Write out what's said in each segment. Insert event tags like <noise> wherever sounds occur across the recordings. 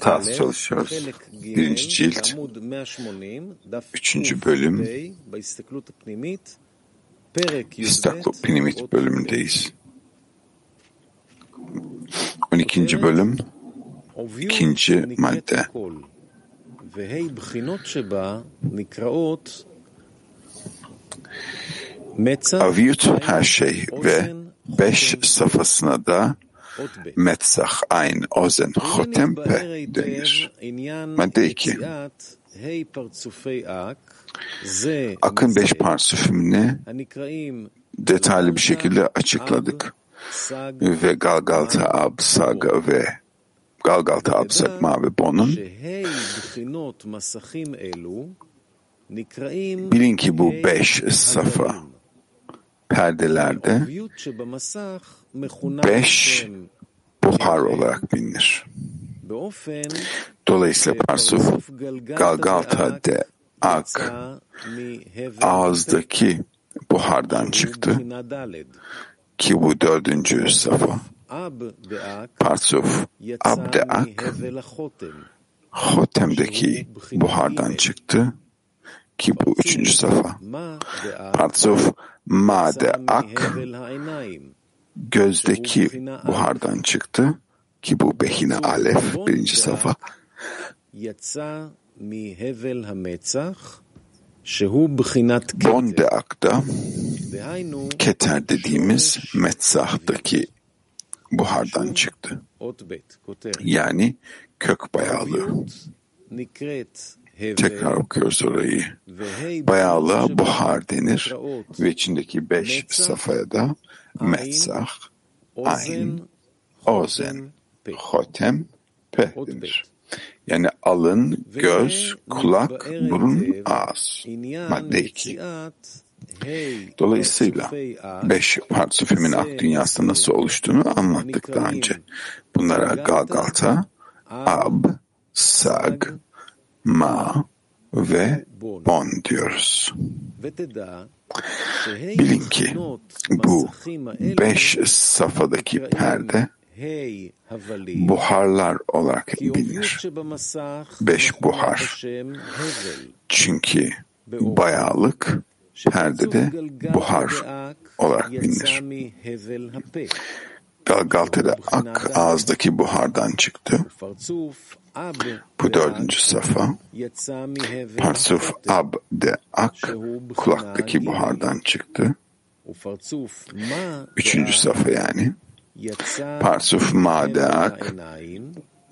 Tarz çalışıyoruz. Birinci cilt, üçüncü bölüm, Pnimit bölümündeyiz. 12. bölüm, ikinci madde. Aviyut her şey ve beş safhasına da Metzach Ein Ozen Hotem Pe denir. Madde 2. Akın beş parsüfümünü detaylı bir şekilde açıkladık. Ve Galgalta Absaga ve Galgalta Absakma ve Bon'un bilin ki bu beş safa perdelerde beş par olarak bilinir. Dolayısıyla Parsuf Galgalta'de ak ağızdaki buhardan çıktı ki bu dördüncü safa. Parsuf Abde Ak Hotem'deki buhardan çıktı ki bu üçüncü safa. Parsuf Made Ak gözdeki buhardan çıktı ki bu Behine Alef birinci sayfa. Bondeak'ta keter dediğimiz Metzah'taki buhardan çıktı. Yani kök bayağılığı. Tekrar okuyor soruyu. Bayağılığa buhar denir ve içindeki beş safhaya da metzah, ayn, ozen, hotem, pe denir. Yani alın, göz, kulak, burun, ağız. Madde 2. Dolayısıyla beş parçasının ak dünyası nasıl oluştuğunu anlattık daha önce. Bunlara Galgalta, Ab, Sag, ma ve bon diyoruz. Bilin ki bu beş safhadaki perde buharlar olarak bilinir. Beş buhar. Çünkü bayağılık perdede buhar olarak bilinir. Galta'da ak ağızdaki buhardan çıktı. Bu dördüncü safa. Parsuf ab de ak kulaktaki buhardan çıktı. Üçüncü safa yani. Parsuf ma de ak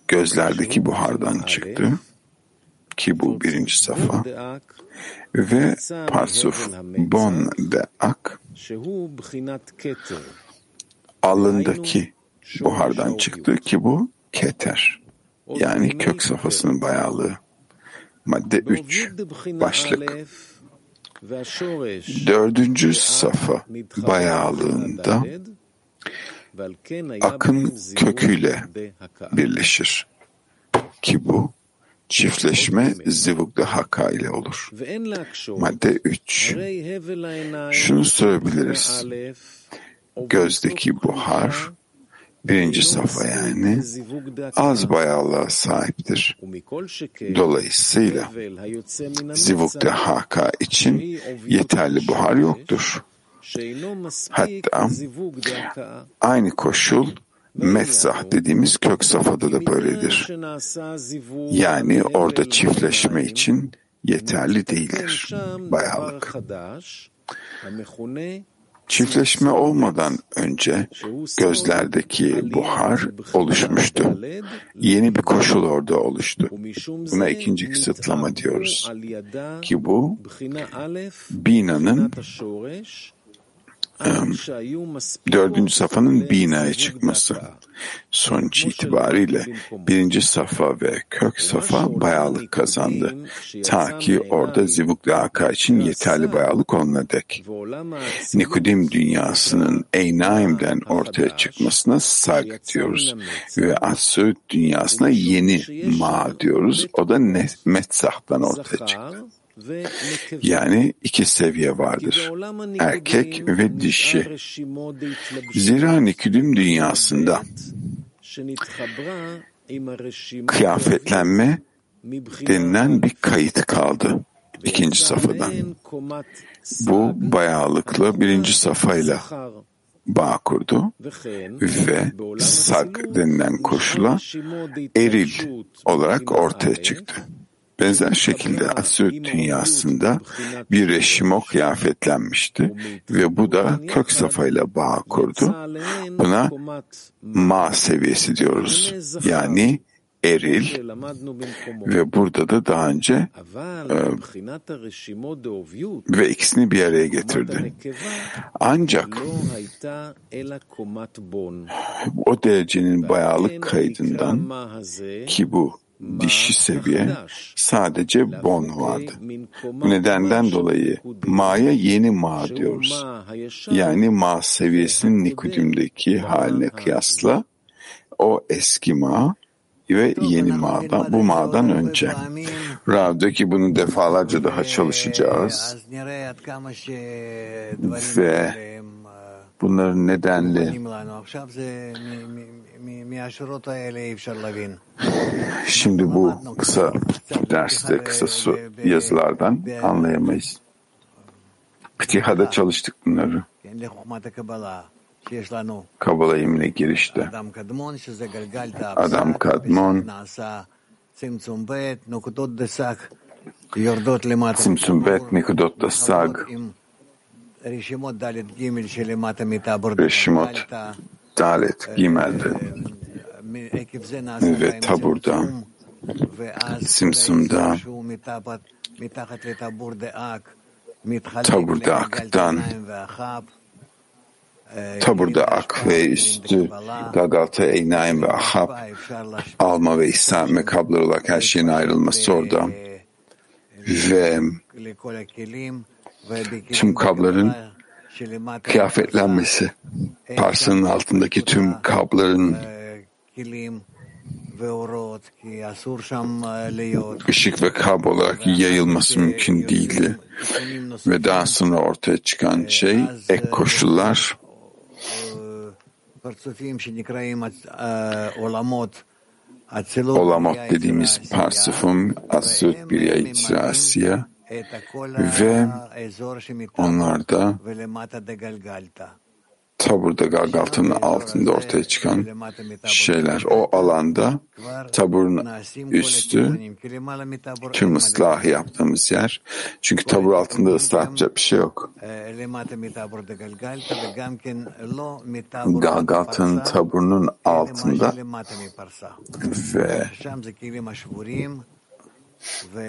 gözlerdeki buhardan çıktı ki bu birinci safa ve parsuf bon de ak alındaki buhardan çıktı ki bu keter. Yani kök safhasının bayağılığı. Madde 3. Başlık. Dördüncü safa bayağılığında akın köküyle birleşir. Ki bu çiftleşme zivukta haka ile olur. Madde 3. Şunu söyleyebiliriz gözdeki buhar birinci safa yani az bayağılığa sahiptir. Dolayısıyla zivukta haka için yeterli buhar yoktur. Hatta aynı koşul mefsah dediğimiz kök safhada da böyledir. Yani orada çiftleşme için yeterli değildir bayağılık. Çiftleşme olmadan önce gözlerdeki buhar oluşmuştu. Yeni bir koşul orada oluştu. Buna ikinci kısıtlama diyoruz. Ki bu binanın dördüncü safanın binaya çıkması. Sonuç itibariyle birinci safa ve kök safa bayağılık kazandı. Ta ki orada zivuk laka için yeterli bayağılık olana dek. Nikodim dünyasının Eynaim'den ortaya çıkmasına sag diyoruz. Ve Assut dünyasına yeni ma diyoruz. O da Metzah'tan ortaya çıktı. Yani iki seviye vardır. Erkek ve dişi. Zira Nikodim dünyasında kıyafetlenme denilen bir kayıt kaldı ikinci safhadan. Bu bayağılıklı birinci safhayla bağ kurdu ve sak denilen koşula eril olarak ortaya çıktı. Benzer şekilde Asür dünyasında bir reşimo kıyafetlenmişti ve bu da kök safhayla bağ kurdu. Buna ma seviyesi diyoruz. Yani eril ve burada da daha önce e, ve ikisini bir araya getirdi. Ancak o derecenin bayağılık kaydından ki bu dişi seviye sadece bon vardı. Bu nedenden dolayı ma'ya yeni ma diyoruz. Yani ma seviyesinin Nikodim'deki haline kıyasla o eski ma ve yeni mağdan, bu mağdan önce. Rav'daki bunu defalarca daha çalışacağız. Ve bunların nedenli şimdi bu kısa derste, kısa yazılardan anlayamayız. Ptiha'da çalıştık bunları. Kabala ilmine girişte. Adam Kadmon, Simsum Bet, Nikudot da Sag, Reşimot Dalet Gimel'de ve Tabur'da, Simsum'da, Tabur'da Ak'tan, Tabur'da Ak ve üstü Gagalta, Eynaim ve Ahab alma ve İsa mekablar olarak her şeyin ayrılması orada. Ve tüm kabların kıyafetlenmesi parçanın altındaki tüm kabların ışık ve kab olarak yayılması mümkün değildi. Ve daha sonra ortaya çıkan şey ek koşullar Olamot dediğimiz parsifum Asut bir Yitzrasiya ve onlarda taburda Galgalta'nın altında ortaya çıkan şeyler. O alanda taburun üstü tüm ıslahı yaptığımız yer. Çünkü tabur altında ıslah yapacak bir şey yok. Galgalta'nın taburunun altında ve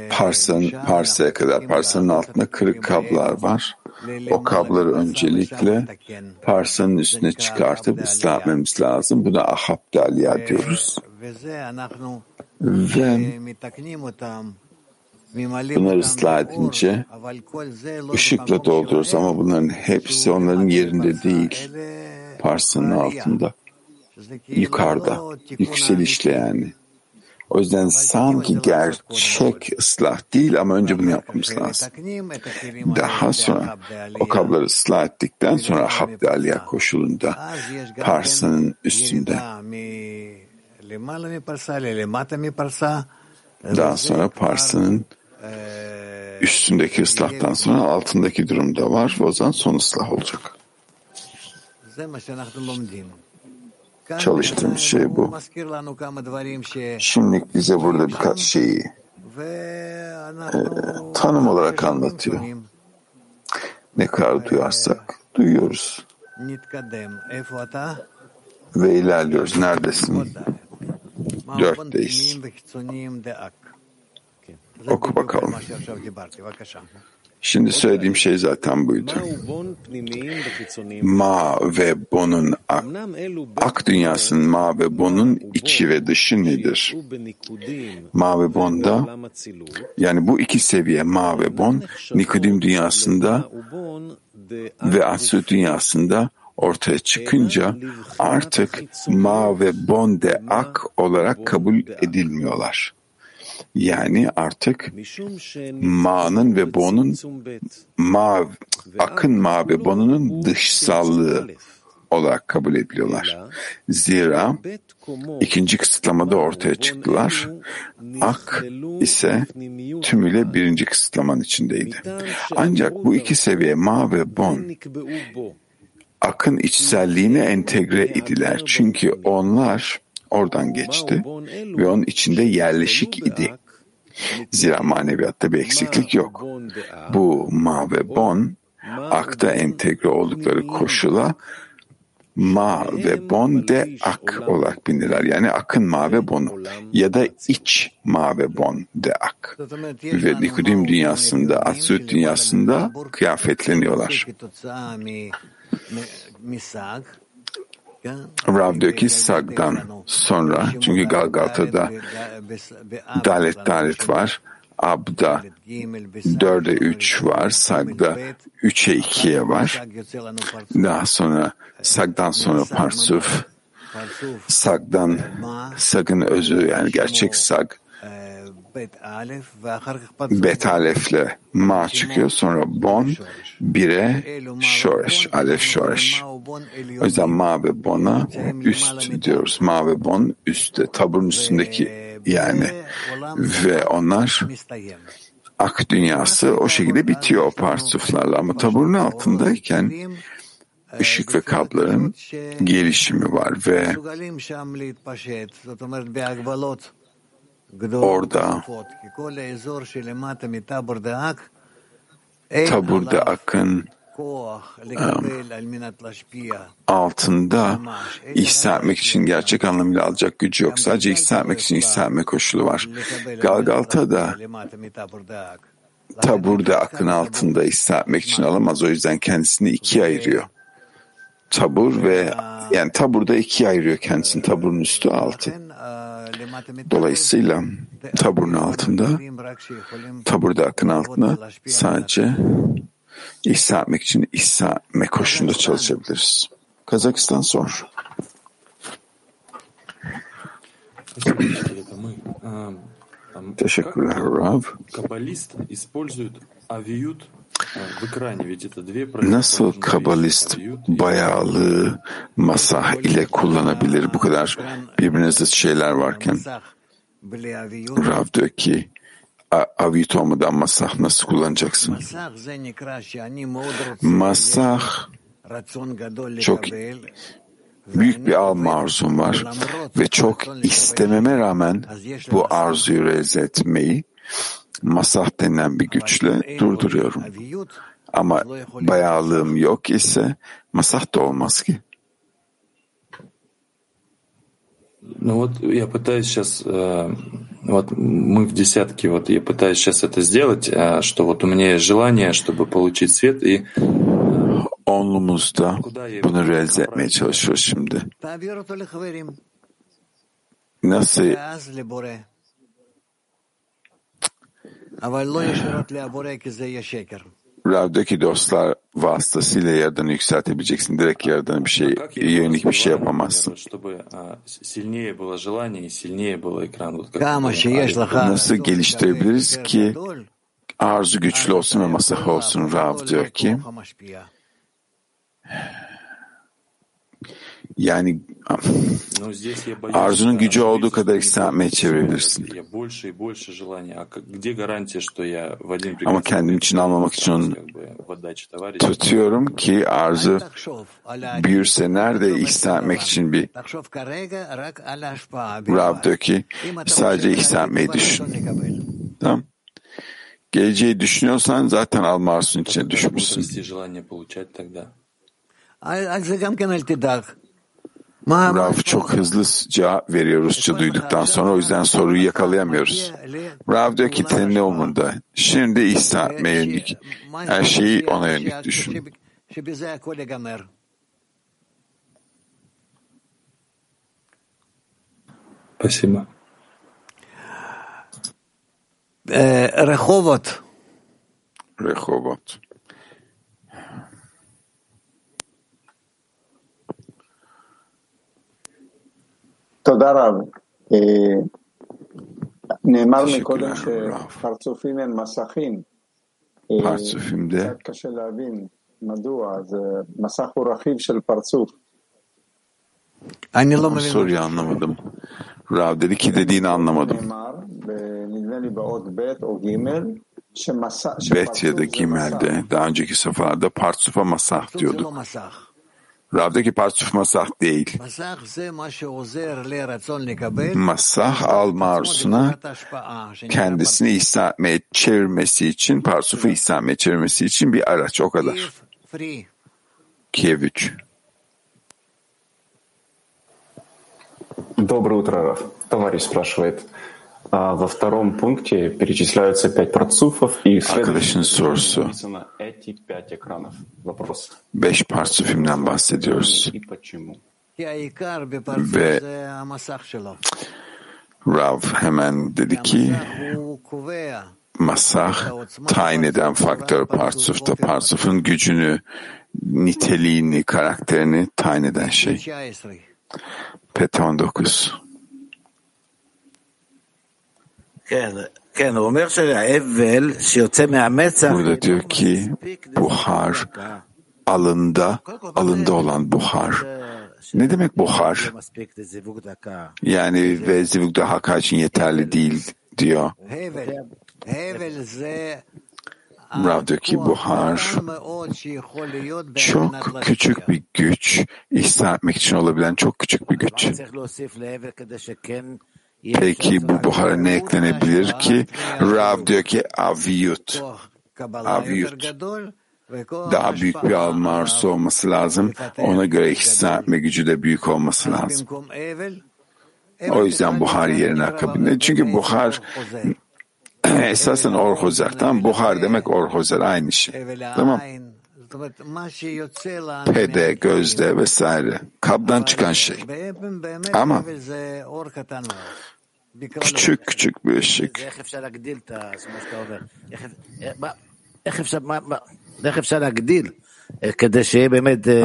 Parsan, Parsa'ya kadar Parsa'nın altında kırık kablar var. O kabları öncelikle Parsa'nın üstüne çıkartıp ıslah etmemiz lazım. Buna Ahab Dalya diyoruz. Ve bunları ıslah edince ışıkla dolduruyoruz ama bunların hepsi onların yerinde değil. Parsa'nın altında. Yukarıda. Yükselişle yani. O yüzden sanki gerçek ıslah değil ama önce bunu yapmamız lazım. Daha sonra o kabları ıslah ettikten sonra Habdi Aliya koşulunda parsanın üstünde. daha sonra parsanın üstündeki ıslahtan sonra altındaki durumda var. Ve o zaman son ıslah olacak. Çalıştığımız şey bu. Şimdi bize burada birkaç şeyi e, tanım olarak anlatıyor. Ne kadar duyarsak duyuyoruz. Ve ilerliyoruz. Neredesin? Dörtteyiz. Oku bakalım. Şimdi söylediğim şey zaten buydu. Ma ve Bon'un ak, dünyasının Ma ve Bon'un içi ve dışı nedir? Ma ve Bon'da yani bu iki seviye Ma ve Bon Nikodim dünyasında ve Asur dünyasında ortaya çıkınca artık Ma ve Bon de Ak olarak kabul edilmiyorlar. Yani artık ma'nın ve bonun ma, akın ma ve bonunun dışsallığı olarak kabul ediliyorlar. Zira ikinci kısıtlamada ortaya çıktılar. Ak ise tümüyle birinci kısıtlamanın içindeydi. Ancak bu iki seviye ma ve bon akın içselliğine entegre idiler. Çünkü onlar oradan geçti ve onun içinde yerleşik idi. Zira maneviyatta bir eksiklik yok. Bu ma ve bon akta entegre oldukları koşula ma ve bon de ak olarak bilinirler. Yani akın ma ve bonu ya da iç ma ve bon de ak. Ve Nikodim dünyasında, Atsut dünyasında kıyafetleniyorlar. Rav diyor ki Sag'dan sonra çünkü Galgata'da Dalet Dalet var. Ab'da 4'e 3 var. Sag'da 3'e 2'ye var. Daha sonra Sag'dan sonra Parsuf. Sag'dan Sag'ın özü yani gerçek Sag Bet Alef'le Ma çıkıyor. Sonra Bon bire Şoreş. Alef Şoreş. O yüzden Ma ve Bon'a üst diyoruz. Ma ve Bon üstte. Taburun üstündeki yani. Ve onlar ak dünyası o şekilde bitiyor o parsuflarla ama taburun altındayken ışık ve kabların gelişimi var ve orada taburda akın altında ihsa etmek için gerçek anlamıyla alacak gücü yok. Sadece ihsa etmek için ihsa etme koşulu var. Galgalta'da taburda akın altında ihsa etmek için alamaz. O yüzden kendisini ikiye ayırıyor. Tabur ve yani taburda ikiye ayırıyor kendisini. Taburun üstü altı. Dolayısıyla taburun altında, taburda akın altında sadece ihsa etmek için ihsa etme koşulunda çalışabiliriz. Kazakistan sor. <clears throat> Teşekkürler Rav. Nasıl kabalist bayağılığı masah ile kullanabilir bu kadar birbirine zıt şeyler varken? Rav diyor ki avit olmadan masah nasıl kullanacaksın? Masah çok büyük bir alma arzum var ve çok istememe rağmen bu arzuyu realize etmeyi masah denilen bir güçle durduruyorum. Ama bayağılığım yok ise masah da olmaz ki. Ну вот я пытаюсь сейчас, вот мы в десятке, вот я пытаюсь сейчас это сделать, что вот у меня есть желание, чтобы получить свет и Onlumuzda bunu realize etmeye çalışıyoruz şimdi. Nasıl? Rav'daki dostlar vasıtasıyla yerden yükseltebileceksin. Direkt yerden bir şey, yönelik bir şey yapamazsın. Nasıl geliştirebiliriz ki arzu güçlü olsun ve masah olsun Rav diyor ki yani arzunun gücü olduğu kadar İslam'a çevirebilirsin. Ama kendim için almamak için onu tutuyorum ki arzu büyürse nerede ihsan etmek için bir Rab diyor ki sadece ihsan etmeyi düşün. Tamam. Geleceği düşünüyorsan zaten alma arzunun içine düşmüşsün. Rav çok hızlı cevap veriyor Rusça duyduktan sonra o yüzden soruyu yakalayamıyoruz. Rav diyor ki senin ne umurunda? Şimdi İsa yönelik. Her şeyi ona yönelik düşün. Спасибо. Реховот. Rehovot. תודה רב. נאמר מקודם שפרצופים הם מסכים. פרצופים דה. קצת קשה להבין מדוע, אז מסך הוא רכיב של פרצוף. Ama soruyu anlamadım. Rav dedi ki dediğini anlamadım. Bet ya da Gimel'de daha önceki seferlerde partsufa masah diyorduk. Rav'daki partsuf masah değil. Masah alma arzusuna kendisini ihsa etmeye çevirmesi için, partsufu ihsa etmeye çevirmesi için bir araç o kadar. Kiev 3. Доброе утро, Раф. Товарищ спрашивает. А во втором пункте перечисляются пять парцуфов, и в Arkadaşın sorusu. написано эти пять экранов. Вопрос. Beş partsufimden bahsediyoruz. И почему? Ve Rav hemen dedi ki masah tayin eden faktör partsufta. Partsufun gücünü, niteliğini, karakterini tayin eden şey. Pet 19. Burada diyor ki buhar alında, alında olan buhar. Ne demek buhar? Yani ve zivukda haka için yeterli değil diyor. Rav diyor ki buhar çok küçük bir güç, ihsa etmek için olabilen çok küçük bir güç. Peki bu buhara ne eklenebilir ki? Rav diyor ki aviyut. Aviyut. Daha büyük bir alma arzusu olması lazım. Ona göre ihsa etme gücü de büyük olması lazım. O yüzden buhar yerine akabinde. Çünkü buhar <clears throat> esasen orhozer. Tamam buhar demek orhozer aynı şey. Tamam. Pede, gözde vesaire. Kabdan çıkan şey. Ama küçük küçük bir ışık.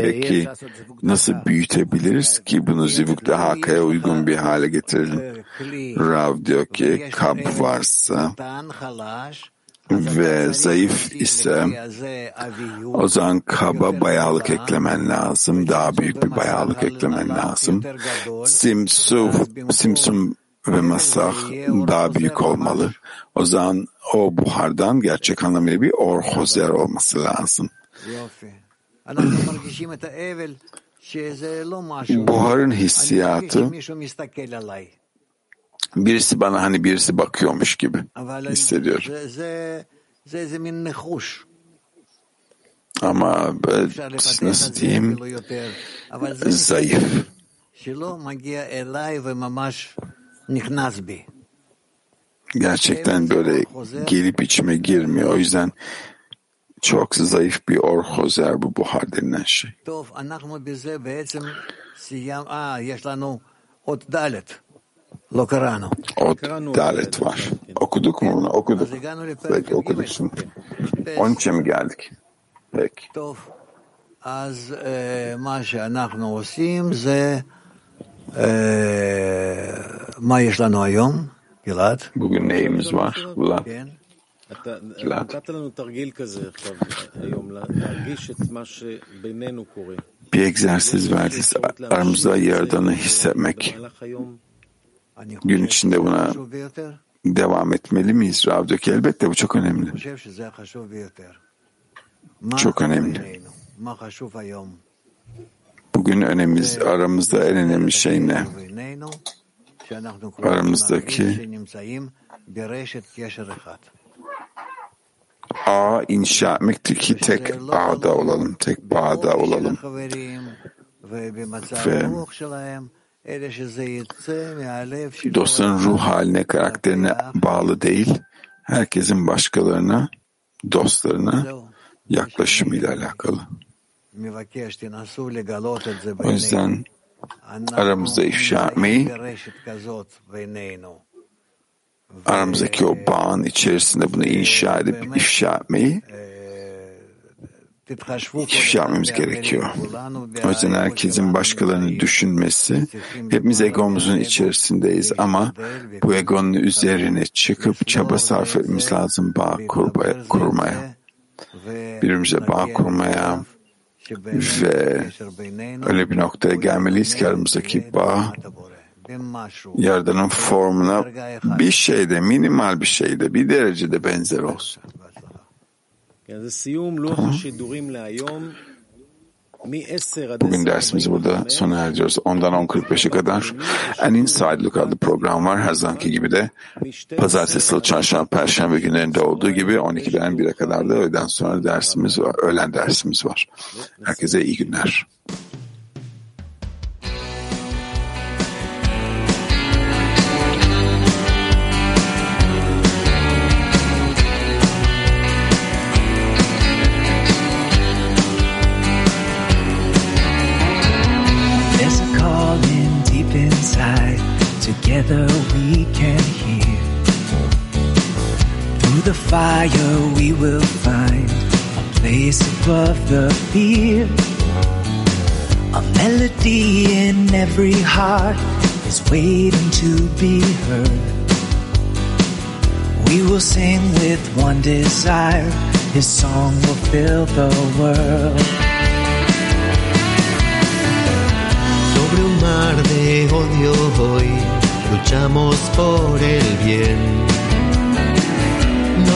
Peki nasıl büyütebiliriz ki bunu zivuk daha hakaya uygun bir hale getirelim? Rav diyor ki kab varsa ve zayıf ise o zaman kaba bayağılık eklemen lazım. Daha büyük bir bayağılık eklemen lazım. Simsum, simsum ve masah daha büyük olmalı. O zaman o buhardan gerçek anlamıyla bir orhozer olması lazım. <clears throat> Buharın hissiyatı birisi bana hani birisi bakıyormuş gibi hissediyorum. Ama nasıl diyeyim zayıf. <clears throat> Gerçekten böyle gelip içime girmiyor. O yüzden çok zayıf bir orhozer bu buhar denilen şey. Ot dalet var. Okuduk mu bunu? Okuduk. Peki okuduk şimdi. 13'e mi geldik? Peki. אז מה שאנחנו עושים זה, Bugün neyimiz var? Gilad. Bir egzersiz verdiniz. Aramızda yaradanı hissetmek. Gün içinde buna devam etmeli miyiz? Ravdaki elbette bu çok önemli. Çok önemli. Bugün önemiz, aramızda en önemli şey ne? Aramızdaki ağ inşa etmektir ki tek ağda olalım, tek bağda olalım. Ve dostların ruh haline, karakterine bağlı değil, herkesin başkalarına, dostlarına yaklaşımıyla alakalı. O yüzden aramızda ifşa etmeyi aramızdaki o bağın içerisinde bunu inşa edip ifşa etmeyi ifşa etmemiz gerekiyor. O yüzden herkesin başkalarını düşünmesi, hepimiz egomuzun içerisindeyiz ama bu egonun üzerine çıkıp çaba sarf etmemiz lazım bağ kurmaya. Birbirimize bağ kurmaya, ve öyle bir noktaya gelmeliyiz ki aramızdaki bağ Yaradan'ın formuna bir şeyde, minimal bir şeyde, bir derecede benzer olsun. Tamam. Bugün dersimizi burada sona erdiriyoruz. Ondan 10.45'e kadar An Inside Look adlı program var. Her zamanki gibi de pazartesi, salı, çarşamba, perşembe günlerinde olduğu gibi 12'den 1'e kadar da öğleden sonra dersimiz var. Öğlen dersimiz var. Herkese iyi günler. Fire we will find a place above the fear. A melody in every heart is waiting to be heard. We will sing with one desire, His song will fill the world. Sobre un mar de odio hoy luchamos por el bien.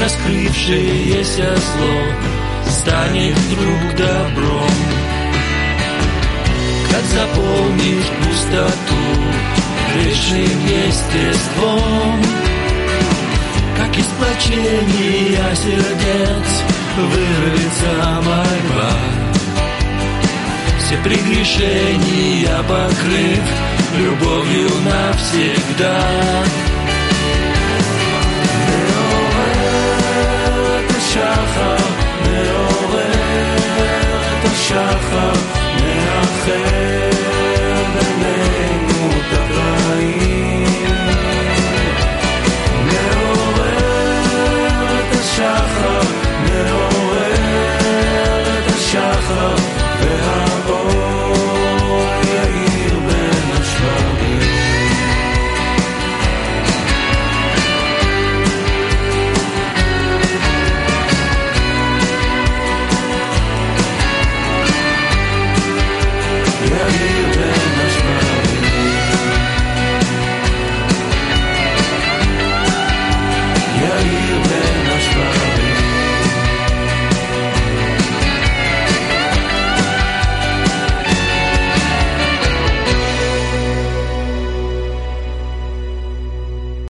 раскрывшееся зло станет вдруг добром. Как заполнишь пустоту грешным естеством, как из плачения сердец вырвется мольба. Все прегрешения покрыв любовью навсегда. השחר מעורר את השחר מאחר